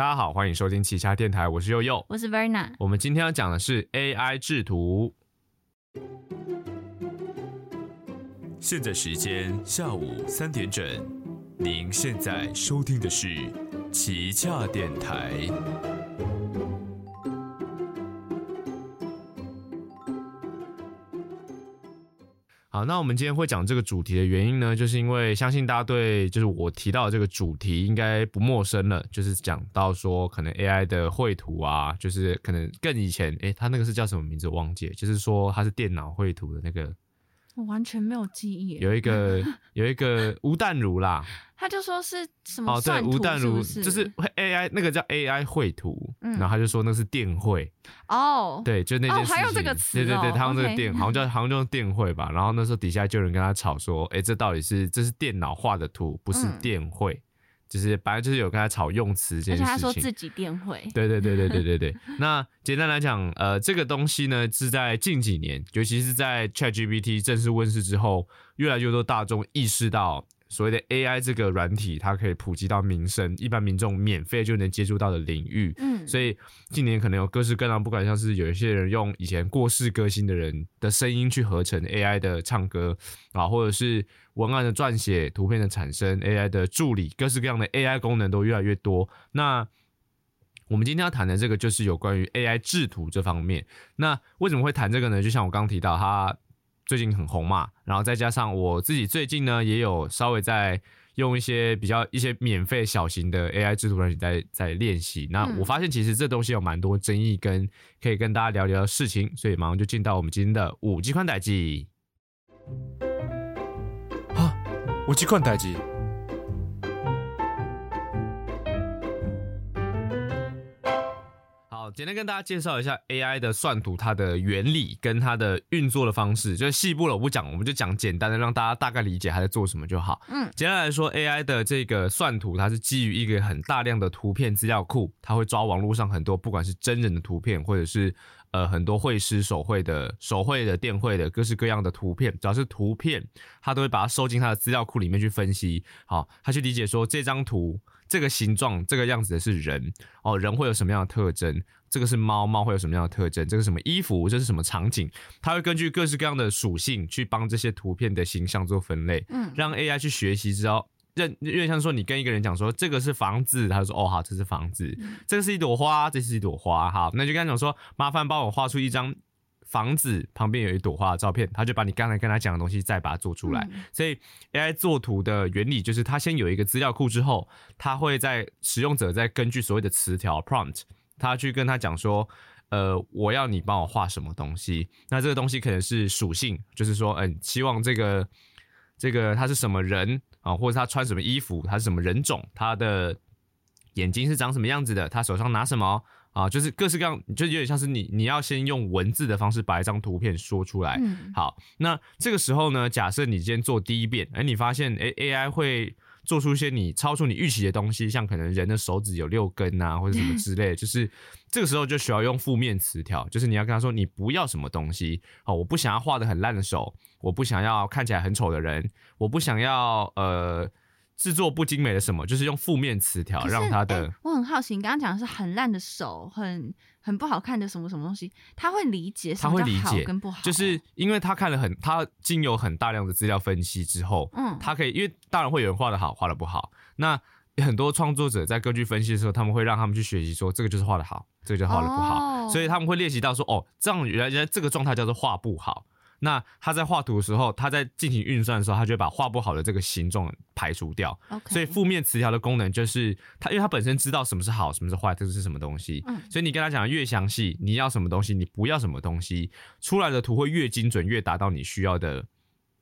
大家好，欢迎收听旗下电台，我是佑佑。我是 Verna，我们今天要讲的是 AI 制图。现在时间下午三点整，您现在收听的是旗下电台。那我们今天会讲这个主题的原因呢，就是因为相信大家对就是我提到这个主题应该不陌生了，就是讲到说可能 AI 的绘图啊，就是可能更以前，诶，它那个是叫什么名字我忘记了，就是说它是电脑绘图的那个，我完全没有记忆。有一个有一个吴淡如啦，他就说是什么哦，对，吴淡如就是会 AI 那个叫 AI 绘图，嗯。然后他就说那是电绘，哦，对，就那件事情，哦还有这个词对对对，哦他用这个电，好像叫好像就用电绘吧。然后那时候底下就有人跟他吵说，哎，这到底是这是电脑画的图，不是嗯。电绘，就是反正就是有跟他吵用词这件事情。他说自己电会，对对对对对对对。那简单来讲，呃，这个东西呢是在近几年，尤其是在 ChatGPT 正式问世之后，越来越多大众意识到所谓的 AI 这个软体，它可以普及到民生，一般民众免费就能接触到的领域。嗯，所以近年可能有各式各样，不管像是有一些人用以前过世歌星的人的声音去合成 AI 的唱歌啊，或者是文案的撰写、图片的产生、AI 的助理，各式各样的 AI 功能都越来越多。那我们今天要谈的这个就是有关于 AI 制图这方面。那为什么会谈这个呢？就像我刚刚提到，它最近很红嘛，然后再加上我自己最近呢也有稍微在用一些比较一些免费小型的 AI 制图软体在在练习。那嗯我发现其实这东西有蛮多争议跟可以跟大家聊聊的事情，所以马上就进到我们今天的五 G 宽带机。啊，我去看代志。简单跟大家介绍一下 AI 的算图它的原理跟它的运作的方式，就是细部了我不讲，我们就讲简单的，让大家大概理解它在做什么就好。嗯，简单来说，AI 的这个算图，它是基于一个很大量的图片资料库，它会抓网络上很多不管是真人的图片，或者是呃很多绘师手绘的手绘的电绘的各式各样的图片，只要是图片，他都会把它收进他的资料库里面去分析。好，他去理解说这张图这个形状这个样子的是人哦，人会有什么样的特征？这个是猫，猫会有什么样的特征？这个是什么衣服？这是什么场景？它会根据各式各样的属性去帮这些图片的形象做分类。嗯，让 AI 去学习，知道认，有点像说你跟一个人讲说这个是房子，他就说哦好，这是房子，这个是一朵花，这是一朵花，好，那就跟他讲说麻烦帮我画出一张房子旁边有一朵花的照片，他就把你刚才跟他讲的东西再把它做出来。嗯所以 AI 做图的原理就是，它先有一个资料库之后，它会在使用者再根据所谓的词条 prompt，他去跟他讲说。呃，我要你帮我画什么东西？那这个东西可能是属性，就是说，嗯、希望这个这个他是什么人啊，或者他穿什么衣服，他是什么人种，他的眼睛是长什么样子的，他手上拿什么啊，就是各式各样，就有点像是你你要先用文字的方式把一张图片说出来。嗯好，那这个时候呢，假设你今天做第一遍，哎，你发现哎 AI 会做出一些你超出你预期的东西，像可能人的手指有六根啊，或者什么之类的，就是这个时候就需要用负面词条，就是你要跟他说你不要什么东西，哦，我不想要画的很烂的手，我不想要看起来很丑的人，我不想要呃制作不精美的什么，就是用负面词条让他的。哎我很好奇，你刚刚讲的是很烂的手，很很不好看的什么什么东西，他会理解什他么叫好会理解跟不好，就是因为他看了很，他经由很大量的资料分析之后，嗯他可以，因为当然会有人画的好，画的不好。那很多创作者在根据分析的时候，他们会让他们去学习说，这个就是画的好，这个就画的不好，哦所以他们会练习到说，哦，这样原来原来这个状态叫做画不好。那他在画图的时候，他在进行运算的时候，他就会把画不好的这个形状排除掉。所以负面词条的功能就是他，因为他本身知道什么是好，什么是坏，这个是什么东西。嗯所以你跟他讲的越详细，你要什么东西，你不要什么东西，出来的图会越精准，越达到你需要的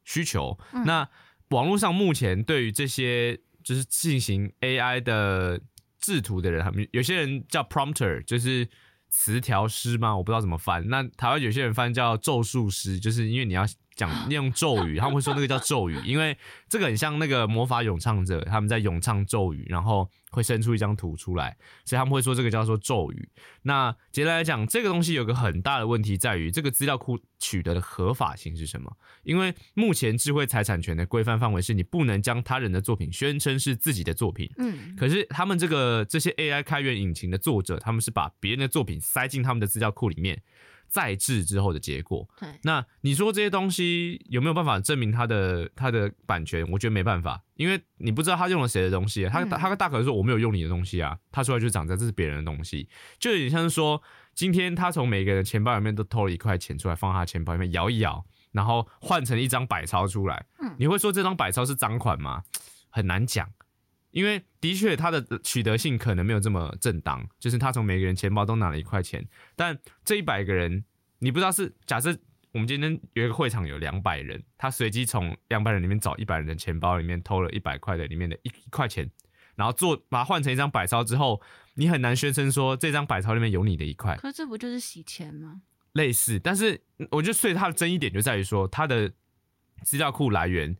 需求。嗯那网络上目前对于这些就是进行 AI 的制图的人，他们有些人叫 prompter，就是词条师吗？我不知道怎么翻。那台湾有些人翻叫咒术师，就是因为你要讲 用咒语，他们会说那个叫咒语，因为这个很像那个魔法咏唱者，他们在咏唱咒语，然后会生出一张图出来，所以他们会说这个叫做咒语。那简单来讲，这个东西有个很大的问题在于，这个资料库取得的合法性是什么？因为目前智慧财产权的规范范围是你不能将他人的作品宣称是自己的作品。嗯，可是他们这个这些 AI 开源引擎的作者，他们是把别人的作品塞进他们的资料库里面，再制之后的结果。对，那你说这些东西有没有办法证明它的它的版权？我觉得没办法，因为你不知道他用了谁的东西啊。他嗯他大可能说我没有用你的东西啊，他出来就长这样，这是别人的东西，就有点像是说，今天他从每个人钱包里面都偷了一块钱出来，放他钱包里面摇一摇，然后换成一张百钞出来。嗯你会说这张百钞是赃款吗？很难讲。因为的确，它的取得性可能没有这么正当，就是他从每个人钱包都拿了一块钱，但这一百个人，你不知道是假设我们今天有一个会场有两百人，他随机从两百人里面找一百人的钱包里面偷了一百块的里面的一一块钱，然后做把它换成一张百钞之后，你很难宣称说这张百钞里面有你的一块，可这不就是洗钱吗？类似，但是我觉得所以它的争议点就在于说它的资料库来源。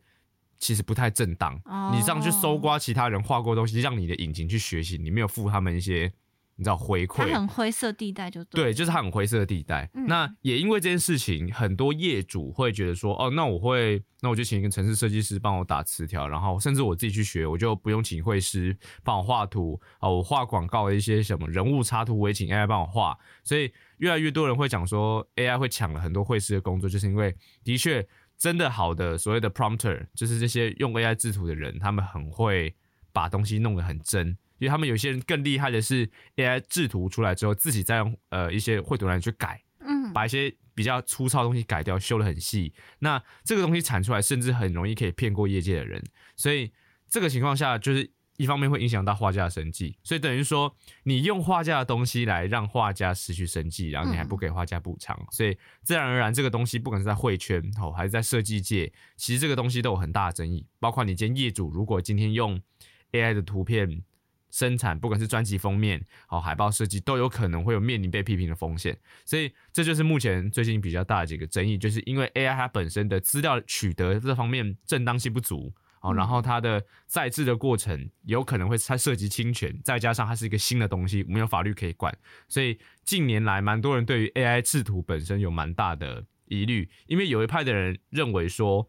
其实不太正当，哦。你这样去搜刮其他人画过的东西，让你的引擎去学习，你没有付他们一些你知道回馈，它很灰色地带就对，对，就是它很灰色地带。嗯。那也因为这件事情，很多业主会觉得说，哦，那我会，那我就请一个城市设计师帮我打词条，然后甚至我自己去学，我就不用请绘师帮我画图啊、我画广告的一些什么人物插图，我也请 AI 帮我画。所以越来越多人会讲说，AI 会抢了很多绘师的工作，就是因为的确真的好的所谓的 prompter，就是这些用 AI 制图的人，他们很会把东西弄得很真。因为他们有些人更厉害的是 AI 制图出来之后，自己再用呃一些绘图软件去改，嗯，把一些比较粗糙的东西改掉，修的很细。那这个东西产出来，甚至很容易可以骗过业界的人。所以这个情况下，就是一方面会影响到画家的生计，所以等于说你用画家的东西来让画家失去生计，然后你还不给画家补偿，所以自然而然这个东西不管是在绘圈哦，还是在设计界，其实这个东西都有很大的争议。包括你今天业主如果今天用 AI 的图片。生产不管是专辑封面、哦海报设计，都有可能会有面临被批评的风险，所以这就是目前最近比较大的几个争议，就是因为 AI 它本身的资料取得这方面正当性不足。哦，然后它的再制的过程有可能会它涉及侵权，再加上它是一个新的东西，没有法律可以管，所以近年来蛮多人对于 AI 制图本身有蛮大的疑虑，因为有一派的人认为说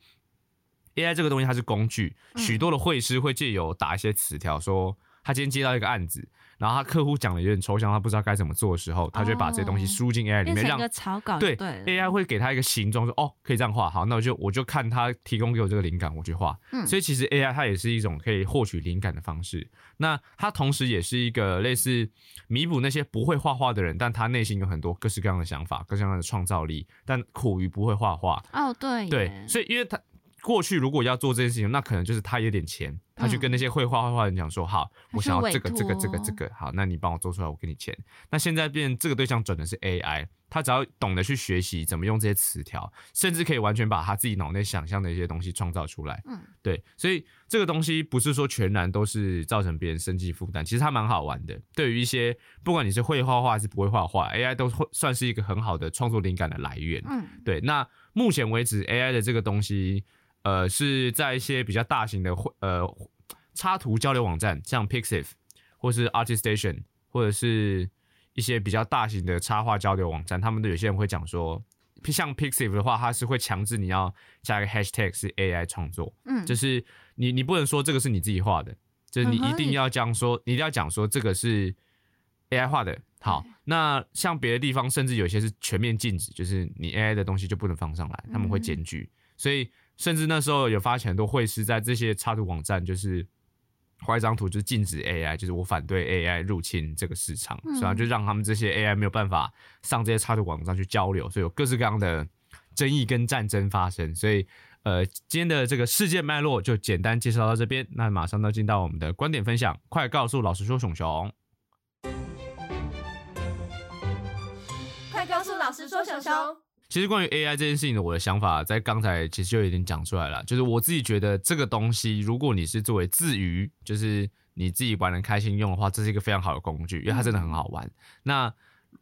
AI 这个东西它是工具，嗯许多的会师会借由打一些词条说。他今天接到一个案子，然后他客户讲的有点抽象，他不知道该怎么做的时候，他就会把这些东西哦输进 AI 里面，让草稿就对对 AI 会给他一个形状，说哦可以这样画，好，那我就我就看他提供给我这个灵感，我去画。嗯所以其实 AI 它也是一种可以获取灵感的方式。那它同时也是一个类似弥补那些不会画画的人，但他内心有很多各式各样的想法、各式各样的创造力，但苦于不会画画。哦，对耶对，所以因为他过去如果要做这件事情，那可能就是他有点钱，他去跟那些会画画画的人讲说，好，我想要这个这个这个这个，好，那你帮我做出来，我给你钱。那现在变这个对象转的是 AI，他只要懂得去学习怎么用这些词条，甚至可以完全把他自己脑内想象的一些东西创造出来。嗯，对，所以这个东西不是说全然都是造成别人生计负担，其实它蛮好玩的。对于一些不管你是会画画还是不会画画，AI 都会算是一个很好的创作灵感的来源。嗯对，那目前为止，AI 的这个东西，呃，是在一些比较大型的绘呃插图交流网站，像 Pixiv 或是 ArtStation，或者是一些比较大型的插画交流网站，他们都有些人会讲说，像 Pixiv 的话，它是会强制你要加一个 Hashtag 是 AI 创作，嗯，就是你你不能说这个是你自己画的，就是你一定要讲说，你一定要讲说这个是 AI 画的。好，那像别的地方，甚至有些是全面禁止，就是你 AI 的东西就不能放上来，他们会嗯检举。所以甚至那时候有发起很多会师在这些插图网站，就是画一张图就是禁止 AI，就是我反对 AI 入侵这个市场，嗯所以就让他们这些 AI 没有办法上这些插图网站去交流，所以有各式各样的争议跟战争发生。所以呃，今天的这个事件脉络就简单介绍到这边，那马上要进到我们的观点分享，快告诉老实说熊熊。快告诉老师说，熊熊。其实关于 AI 这件事情的我的想法，在刚才其实就已经讲出来了，就是我自己觉得这个东西，如果你是作为自娱，就是你自己玩的开心用的话，这是一个非常好的工具，因为它真的很好玩。那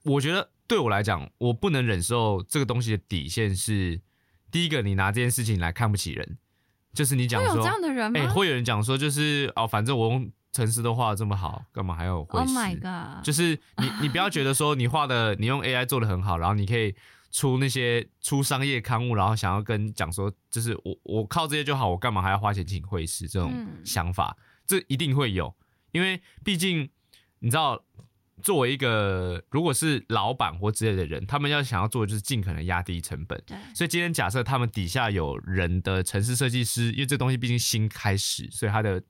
我觉得对我来讲，我不能忍受这个东西的底线是，第一个，你拿这件事情来看不起人，就是你讲说这，样的人吗、哎、会有人讲说，就是哦，反正我用城市都画的这么好，干嘛还要有绘 Oh my god！就是你，你不要觉得说你画的，你用 AI 做的很好，然后你可以出那些出商业刊物，然后想要跟讲说，就是我我靠这些就好，我干嘛还要花钱请会师？这种嗯想法，这一定会有，因为毕竟你知道，作为一个如果是老板或之类的人，他们要想要做的就是尽可能压低成本。对，所以今天假设他们底下有人的城市设计师，因为这东西毕竟新开始，所以他的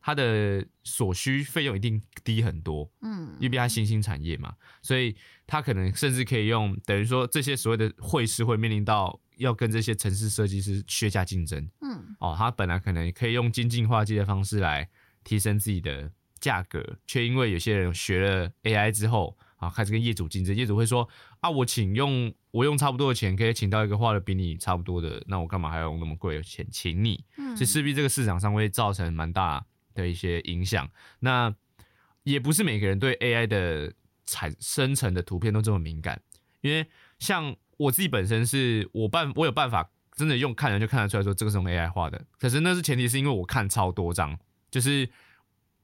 他的所需费用一定低很多。嗯因为它新兴产业嘛，所以它可能甚至可以用等于说这些所谓的会师会面临到要跟这些城市设计师削价竞争嗯哦，他本来可能可以用精进化技的方式来提升自己的价格，却因为有些人学了 AI 之后啊，开始跟业主竞争，业主会说啊，我请用我用差不多的钱可以请到一个画的比你差不多的，那我干嘛还要用那么贵的钱请你？嗯，所以势必这个市场上会造成蛮大的一些影响。那也不是每个人对 AI 的产生成的图片都这么敏感，因为像我自己本身是我办我有办法真的用看人就看得出来说这个是用 AI 画的，可是那是前提是因为我看超多张，就是。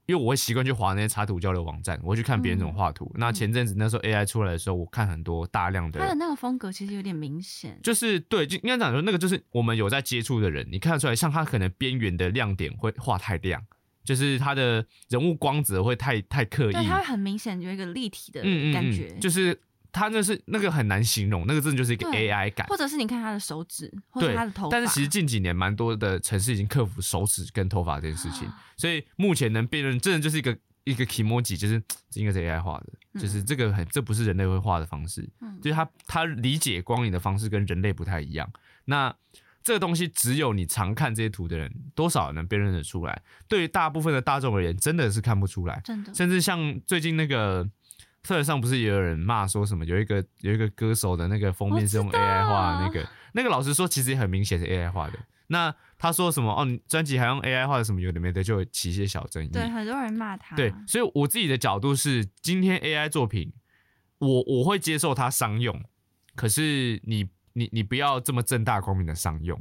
因为我会习惯去划那些插图交流网站，我会去看别人怎么画图。那前阵子那时候 AI 出来的时候，我看很多大量的他的那个风格其实有点明显，就是对，就应该讲说那个就是我们有在接触的人，你看得出来，像他可能边缘的亮点会画太亮，就是他的人物光泽会太太刻意，对，它会很明显有一个立体的嗯嗯嗯。感觉，就是他那是那个很难形容，那个真的就是一个 AI 感。或。者是你看他的手指，或者他的头发，但是其实近几年蛮多的城市已经克服手指跟头发这件事情，啊。所以目前能辨认真的就是一个一个 emoji，就是 这应该是 AI 画的，嗯就是这个很这不是人类会画的方式，嗯。就是他他理解光影的方式跟人类不太一样。那这个东西只有你常看这些图的人，多少能辨认得出来。对于大部分的大众而言，真的是看不出来。真的甚至像最近那个特上不是也有人骂说什么，有一个有一个歌手的那个封面是用 AI 画的那个，那个老实说其实也很明显是 AI 画的。那他说什么哦，你专辑还用 AI 画的什么有的没的，就有起一些小争议。对很多人骂他，对，所以我自己的角度是，今天 AI 作品，我我会接受它商用，可是你你你不要这么正大光明的商用，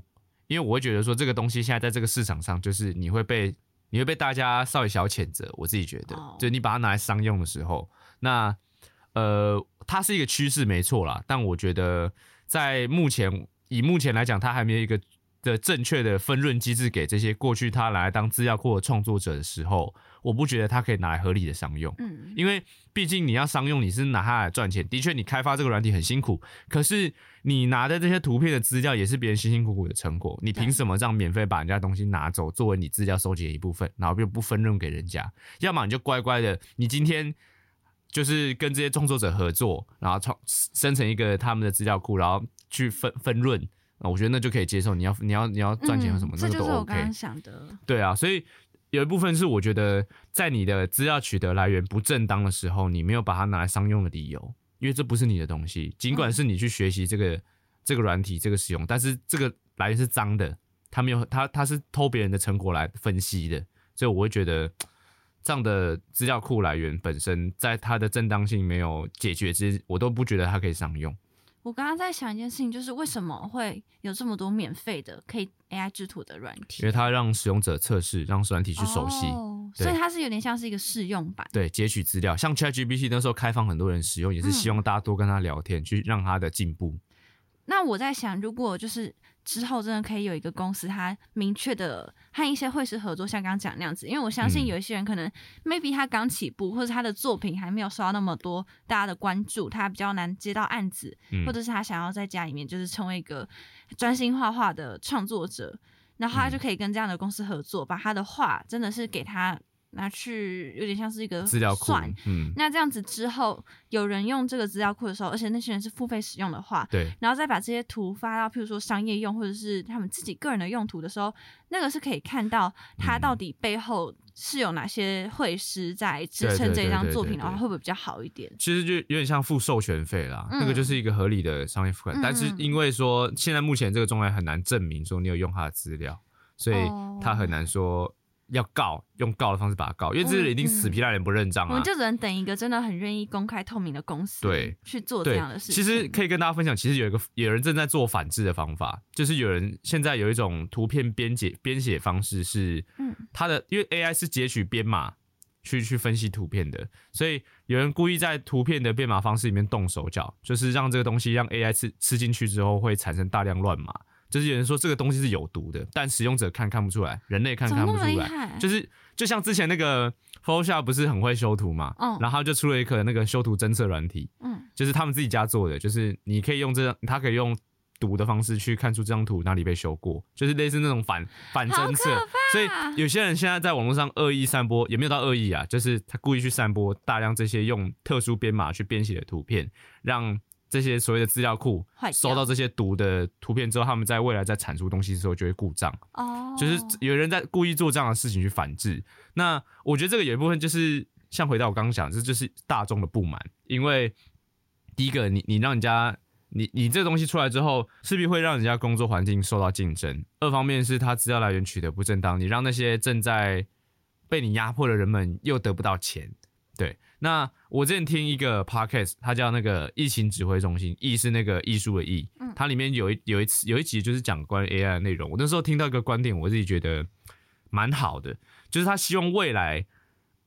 因为我会觉得说这个东西现在在这个市场上，就是你会被你会被大家稍微小谴责。我自己觉得，哦就你把它拿来商用的时候，那呃，它是一个趋势没错啦，但我觉得在目前以目前来讲，它还没有一个的正确的分润机制给这些过去它拿来当资料库的创作者的时候，我不觉得它可以拿来合理的商用。嗯，因为毕竟你要商用，你是拿它来赚钱。的确，你开发这个软体很辛苦，可是你拿的这些图片的资料也是别人辛辛苦苦的成果。你凭什么这样免费把人家东西拿走，作为你资料收集的一部分，然后又不分润给人家？要么你就乖乖的，你今天就是跟这些创作者合作，然后创生成一个他们的资料库，然后去分分润。啊我觉得那就可以接受。你要你要你要赚钱或什么，嗯那个都这就是我。刚刚想的，对啊，所以有一部分是我觉得在你的资料取得来源不正当的时候，你没有把它拿来商用的理由，因为这不是你的东西。尽管是你去学习这个、这个软体这个使用，但是这个来源是脏的，他没有他他是偷别人的成果来分析的，所以我会觉得。这样的资料库来源本身，在它的正当性没有解决之，我都不觉得它可以商用。我刚刚在想一件事情，就是为什么会有这么多免费的可以 AI 制图的软体？因为它让使用者测试，让软体去熟悉。哦，所以它是有点像是一个试用版。对，截取资料，像 ChatGPT 那时候开放很多人使用，也是希望大家多跟他聊天，去让他的进步。那我在想，如果就是之后真的可以有一个公司，它明确的和一些会师合作，像刚刚讲那样子，因为我相信嗯。有一些人可能、maybe 他刚起步，或者他的作品还没有受到那么多大家的关注，他比较难接到案子，嗯。或者是他想要在家里面就是成为一个专心画画的创作者，然后他嗯。就可以跟这样的公司合作，把他的画真的是给他拿去，有点像是一个资料库。，嗯，那这样子之后，有人用这个资料库的时候，而且那些人是付费使用的话，对，然后再把这些图发到，譬如说商业用或者是他们自己个人的用途的时候，那个是可以看到它到底背后是有哪些会师在支撑这张作品的话，会不会比较好一点？其实就有点像付授权费啦，嗯那个就是一个合理的商业付款。嗯但是因为说现在目前这个状态很难证明说你有用他的资料，所以哦他很难说要告，用告的方式把它告，因为这个一定死皮赖脸不认账啊。我们就只能等一个真的很愿意公开透明的公司，对，去做这样的事情。其实可以跟大家分享，其实有一个有人正在做反制的方法，就是有人现在有一种图片编解编写方式是，嗯他的因为 AI 是截取编码去去分析图片的，所以有人故意在图片的编码方式里面动手脚，就是让这个东西让 AI 吃吃进去之后会产生大量乱码。就是有人说这个东西是有毒的，但使用者看看不出来，人类看看不出来。就是就像之前那个 Photoshop 不是很会修图嘛，嗯然后就出了一个那个修图侦测软体，嗯就是他们自己家做的，就是你可以用这张，他可以用读的方式去看出这张图哪里被修过，就是类似那种反反侦测。所以有些人现在在网络上恶意散播，也没有到恶意啊，就是他故意去散播大量这些用特殊编码去编写的图片，让这些所谓的资料库收到这些毒的图片之后，他们在未来在产出东西的时候就会故障。哦，就是有人在故意做这样的事情去反制。那我觉得这个有一部分就是像回到我刚刚讲，这就是大众的不满，因为第一个，你你让人家。你你这个东西出来之后，势必会让人家工作环境受到竞争。二方面是他资料来源取得不正当，你让那些正在被你压迫的人们又得不到钱。对，那我之前听一个 podcast，它叫那个疫情指挥中心，艺是那个艺术的艺，嗯它里面有一有一次有一集就是讲关于 AI 的内容。我那时候听到一个观点，我自己觉得蛮好的，就是他希望未来，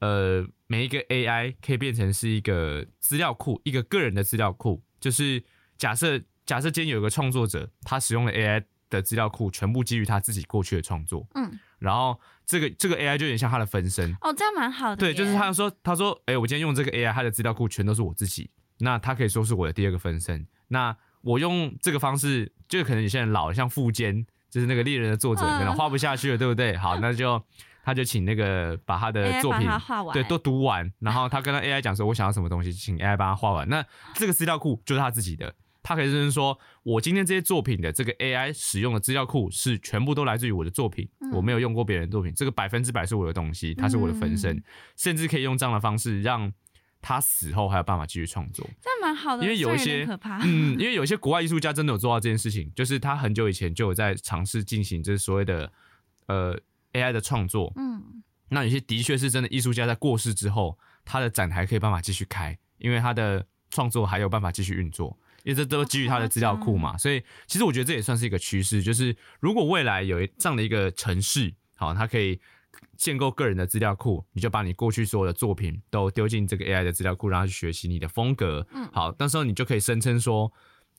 呃，每一个 AI 可以变成是一个资料库，一个个人的资料库。就是假设假设今天有一个创作者，他使用了 AI 的资料库，全部基于他自己过去的创作，嗯，然后这个这个 AI 就有点像他的分身，哦，这样蛮好的。对，就是他说，他说，哎、我今天用这个 AI，他的资料库全都是我自己，那他可以说是我的第二个分身。那我用这个方式，就可能有些人老，像富坚，就是那个猎人的作者，嗯可能画不下去了，对不对？好，那就他就请那个把他的作品他画完，对都读完，然后他跟他 AI 讲说，我想要什么东西，请 AI 帮他画完。那这个资料库就是他自己的，他可以认真说，我今天这些作品的这个 AI 使用的资料库是全部都来自于我的作品，嗯。我没有用过别人的作品，这个百分之百是我的东西，它是我的分身，嗯甚至可以用这样的方式让他死后还有办法继续创作。这样蛮好的，因为有一些点可怕，嗯，因为有一些国外艺术家真的有做到这件事情，就是他很久以前就有在尝试进行就是所谓的呃 AI 的创作，嗯，那有些的确是真的艺术家在过世之后，他的展台可以办法继续开，因为他的创作还有办法继续运作，因为这都基于他的资料库嘛。所以其实我觉得这也算是一个趋势，就是如果未来有一这样的一个城市，好，它可以建构个人的资料库，你就把你过去所有的作品都丢进这个 AI 的资料库，让它去学习你的风格。嗯好，到时候你就可以声称说。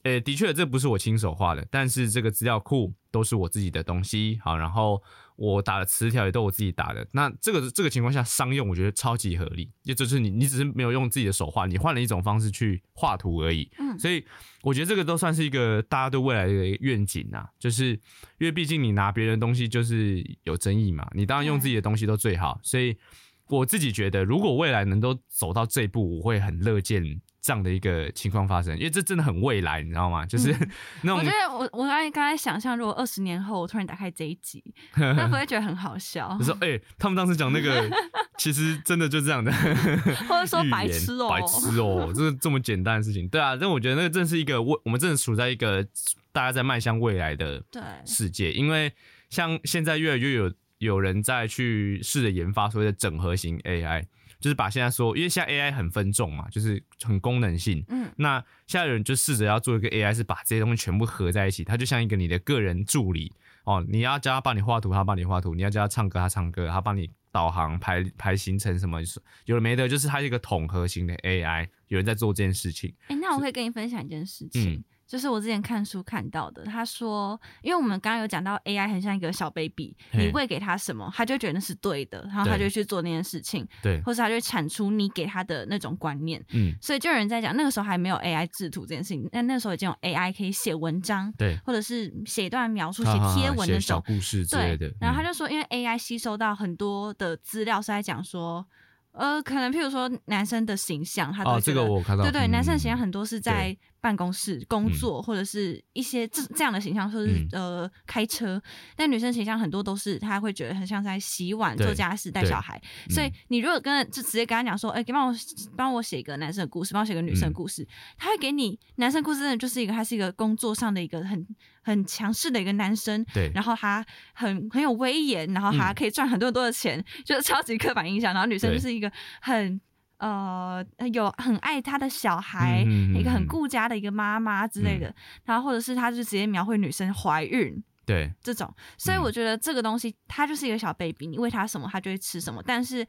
呃，的确，这不是我亲手画的，但是这个资料库都是我自己的东西。好，然后我打的词条也都我自己打的。那这个这个情况下，商用我觉得超级合理，也就是你你只是没有用自己的手画，你换了一种方式去画图而已。嗯所以我觉得这个都算是一个大家对未来的愿景啊，就是因为毕竟你拿别人的东西就是有争议嘛，你当然用自己的东西都最好。所以我自己觉得，如果未来能够走到这一步，我会很乐见。这样的一个情况发生，因为这真的很未来，你知道吗？就是、那种我觉得我我刚才刚才想象，如果二十年后我突然打开这一集，那不会觉得很好笑？就，说，哎、他们当时讲那个，其实真的就这样的，或者说白痴哦，白痴哦，这是这么简单的事情，对啊，但我觉得那个正是一个未，我们真的处在一个大家在迈向未来的对，世界，因为像现在越来越有有人在去试着研发所谓的整合型 AI，就是把现在说，因为现在 AI 很分众嘛，就是很功能性，嗯。那现在有人就试着要做一个 AI，是把这些东西全部合在一起，它就像一个你的个人助理。哦，你要叫他帮你画图，他帮你画图；你要叫他唱歌，他唱歌，他帮你导航、排排行程什么，有的没的，就是它是一个统合型的 AI，有人在做这件事情。哎、那我可以跟你分享一件事情，嗯就是我之前看书看到的。他说，因为我们刚刚有讲到 AI 很像一个小 baby，你喂给他什么，他就觉得那是对的，然后他就去做那件事情，对，或是他就会产出你给他的那种观念。嗯，所以就有人在讲，那个时候还没有 AI 制图这件事情，但那时候已经有 AI 可以写文章，对，或者是写一段描述、写贴文那种。写小故事之类对然后他就说，因为 AI 吸收到很多的资料是在讲说，呃，可能譬如说男生的形象，他都哦，这个我看到，对对，嗯男生的形象嗯很多是在办公室工嗯。作，或者是一些这这样的形象，或者是、呃开车。但女生形象很多都是他会觉得很像在洗碗、做家事、带小孩。所以嗯。你如果跟就直接跟他讲说，哎、帮我帮我写一个男生的故事，帮我写个女生故事，他会给你男生故事，真的就是一个他是一个工作上的一个很很强势的一个男生，对。然后他很很有威严，然后他嗯。可以赚很多很多的钱，就是超级刻板印象。然后女生就是一个很呃有很爱他的小孩，嗯嗯嗯一个很嗯顾家的一个妈妈之类的。然后或者是他就直接描绘女生怀孕对这种，所以嗯我觉得这个东西它就是一个小 baby，你喂他什么他就会吃什么，但是。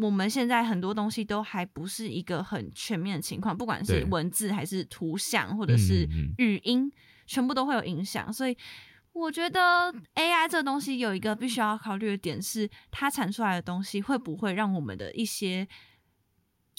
我们现在很多东西都还不是一个很全面的情况，不管是文字还是图像，或者是语音，全部都会有影响。所以我觉得 AI 这个东西有一个必须要考虑的点是，它产出来的东西会不会让我们的一些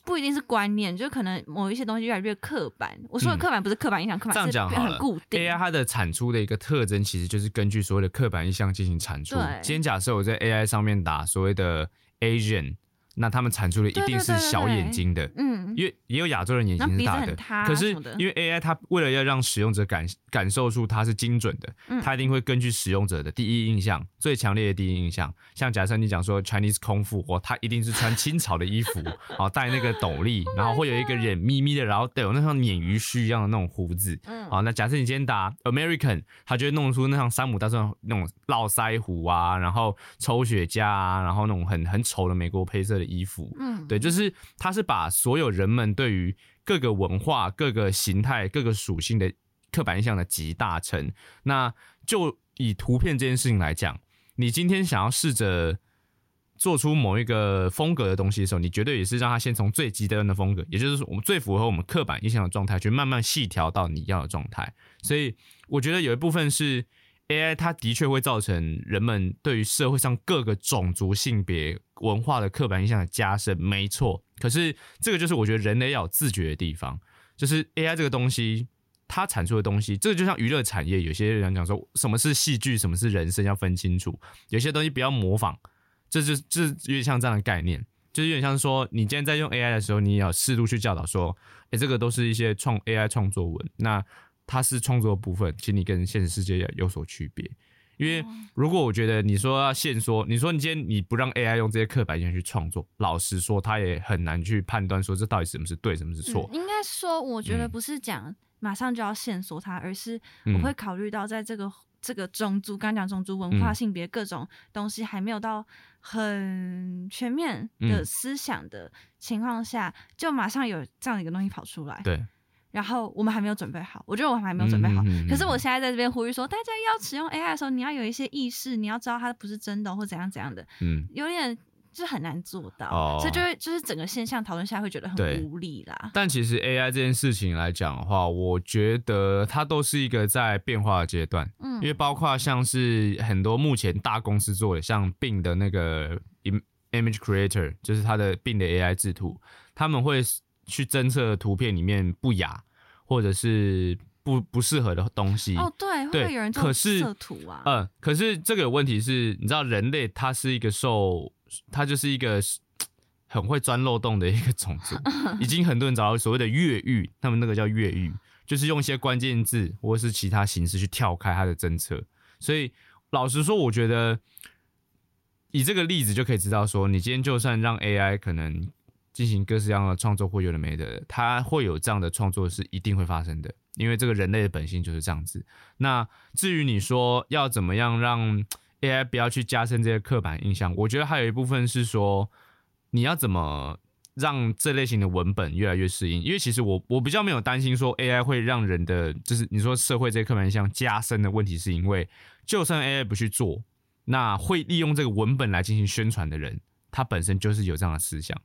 不一定是观念，就可能某一些东西越来越刻板。我说的嗯刻板不是刻板印象，刻板是很固定。AI 它的产出的一个特征，其实就是根据所谓的刻板印象进行产出对。今天假设我在 AI 上面打所谓的 Asian，那他们产出的一定是小眼睛的，嗯，因为也有亚洲人眼睛是大的可是因为 AI 它为了要让使用者感感受出它是精准的，嗯。它一定会根据使用者的第一印象，最强烈的第一印象，像假设你讲说 Chinese 空腹，哦，他一定是穿清朝的衣服，哦，戴那个斗笠，然后会有一个脸眯眯的，然后对有那像鲶鱼须一样的那种胡子，嗯。好，那假设你今天打 American，他就会弄出那像山姆大壮那种络腮胡啊，然后抽雪茄啊，然后那种很很丑的美国配色的衣服，嗯，对，就是他是把所有人们对于各个文化、各个形态、各个属性的刻板印象的集大成。那就以图片这件事情来讲，你今天想要试着做出某一个风格的东西的时候，你绝对也是让它先从最极端的风格，也就是说我们最符合我们刻板印象的状态，去慢慢细调到你要的状态。所以我觉得有一部分是 AI，它的确会造成人们对于社会上各个种族、性别、文化的刻板印象的加深，没错。可是这个就是我觉得人类要有自觉的地方，就是 AI 这个东西。它产出的东西，这个就像娱乐产业，有些人讲说什么是戏剧，什么是人生，要分清楚。有些东西不要模仿，这就这有点像这样的概念，就是有点像说，你今天在用 AI 的时候，你也要适度去教导说，诶，这个都是一些创 AI 创作文，那它是创作的部分，请你跟现实世界要有所区别。因为如果我觉得你说要限缩，你说你今天你不让 AI 用这些刻板印象去创作，老实说，他也很难去判断说这到底什么是对，什么是错。嗯应该说，我觉得嗯不是讲马上就要限缩它，而是嗯我会考虑到在这个、这个种族，刚刚讲种族文化、嗯性别各种东西还没有到很全面的嗯思想的情况下，就马上有这样的一个东西跑出来。对，然后我们还没有准备好，我觉得我们还没有准备好。嗯嗯嗯嗯可是我现在在这边呼吁说，大家要使用 AI 的时候，你要有一些意识，你要知道它不是真的或怎样怎样的，嗯，有点就很难做到，哦所以就会就是整个现象讨论下来会觉得很无力啦。但其实 AI 这件事情来讲的话，我觉得它都是一个在变化的阶段。嗯，因为包括像是很多目前大公司做的，像 Bing 的那个 Im- Image Creator，就是它的 Bing 的 AI 制图，他们会去侦测图片里面不雅或者是不不适合的东西。哦，对，会不对会有人做可是色图啊？嗯，可是这个有问题是，你知道人类它是一个受，它就是一个 很会钻漏洞的一个种族，已经很多人找到所谓的越狱，他们那个叫越狱，就是用一些关键字或是其他形式去跳开它的侦测。所以老实说，我觉得以这个例子就可以知道说，你今天就算让 AI 可能进行各式各样的创作或有的没的，它会有这样的创作是一定会发生的，因为这个人类的本性就是这样子。那至于你说要怎么样让 AI 不要去加深这些刻板印象，我觉得还有一部分是说，你要怎么让这类型的文本越来越适应。因为其实我我比较没有担心说 AI 会让人的就是你说社会这些刻板印象加深的问题，是因为就算 AI 不去做，那会利用这个文本来进行宣传的人，他本身就是有这样的思想，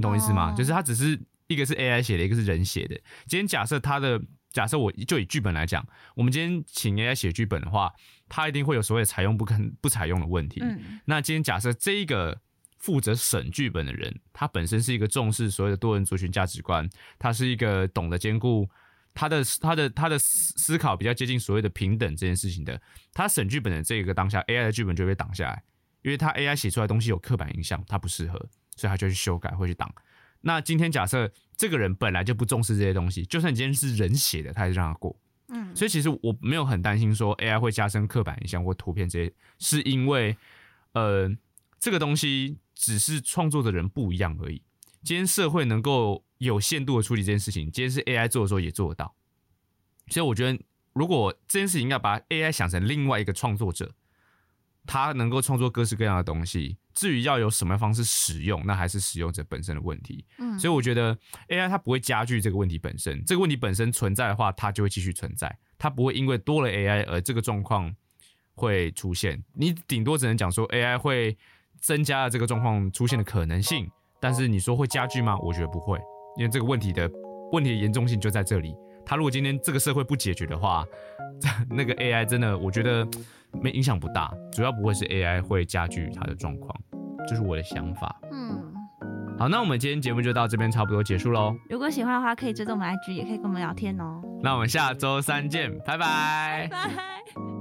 你懂我意思吗？哦就是它只是一个是 AI 写的，一个是人写的。今天假设它的假设我就以剧本来讲，我们今天请 AI 写剧本的话，它一定会有所谓采用不肯不采用的问题。嗯那今天假设这一个负责审剧本的人，他本身是一个重视所谓的多元族群价值观，他是一个懂得兼顾他的他的他的思思考比较接近所谓的平等这件事情的，他审剧本的这个当下，AI 的剧本就会被挡下来，因为他 AI 写出来的东西有刻板印象，他不适合。所以他就去修改，会去挡。那今天假设这个人本来就不重视这些东西，就算你今天是人写的，他还是让他过。嗯，所以其实我没有很担心说 AI 会加深刻板印象或图片这些，是因为呃这个东西只是创作的人不一样而已。今天社会能够有限度的处理这件事情，今天是 AI 做的时候也做得到。所以我觉得，如果这件事情要把 AI 想成另外一个创作者，他能够创作各式各样的东西。至于要有什么方式使用，那还是使用者本身的问题。嗯，所以我觉得 AI 它不会加剧这个问题本身，这个问题本身存在的话，它就会继续存在，它不会因为多了 AI 而这个状况会出现。你顶多只能讲说 AI 会增加了这个状况出现的可能性，但是你说会加剧吗？我觉得不会，因为这个问题的问题的严重性就在这里。它如果今天这个社会不解决的话，那个 AI 真的我觉得没影响不大，主要不会是 AI 会加剧它的状况，这是我的想法。嗯，好，那我们今天节目就到这边差不多结束喽。如果喜欢的话，可以追踪我们 IG，也可以跟我们聊天哦。那我们下周三见，拜拜。拜。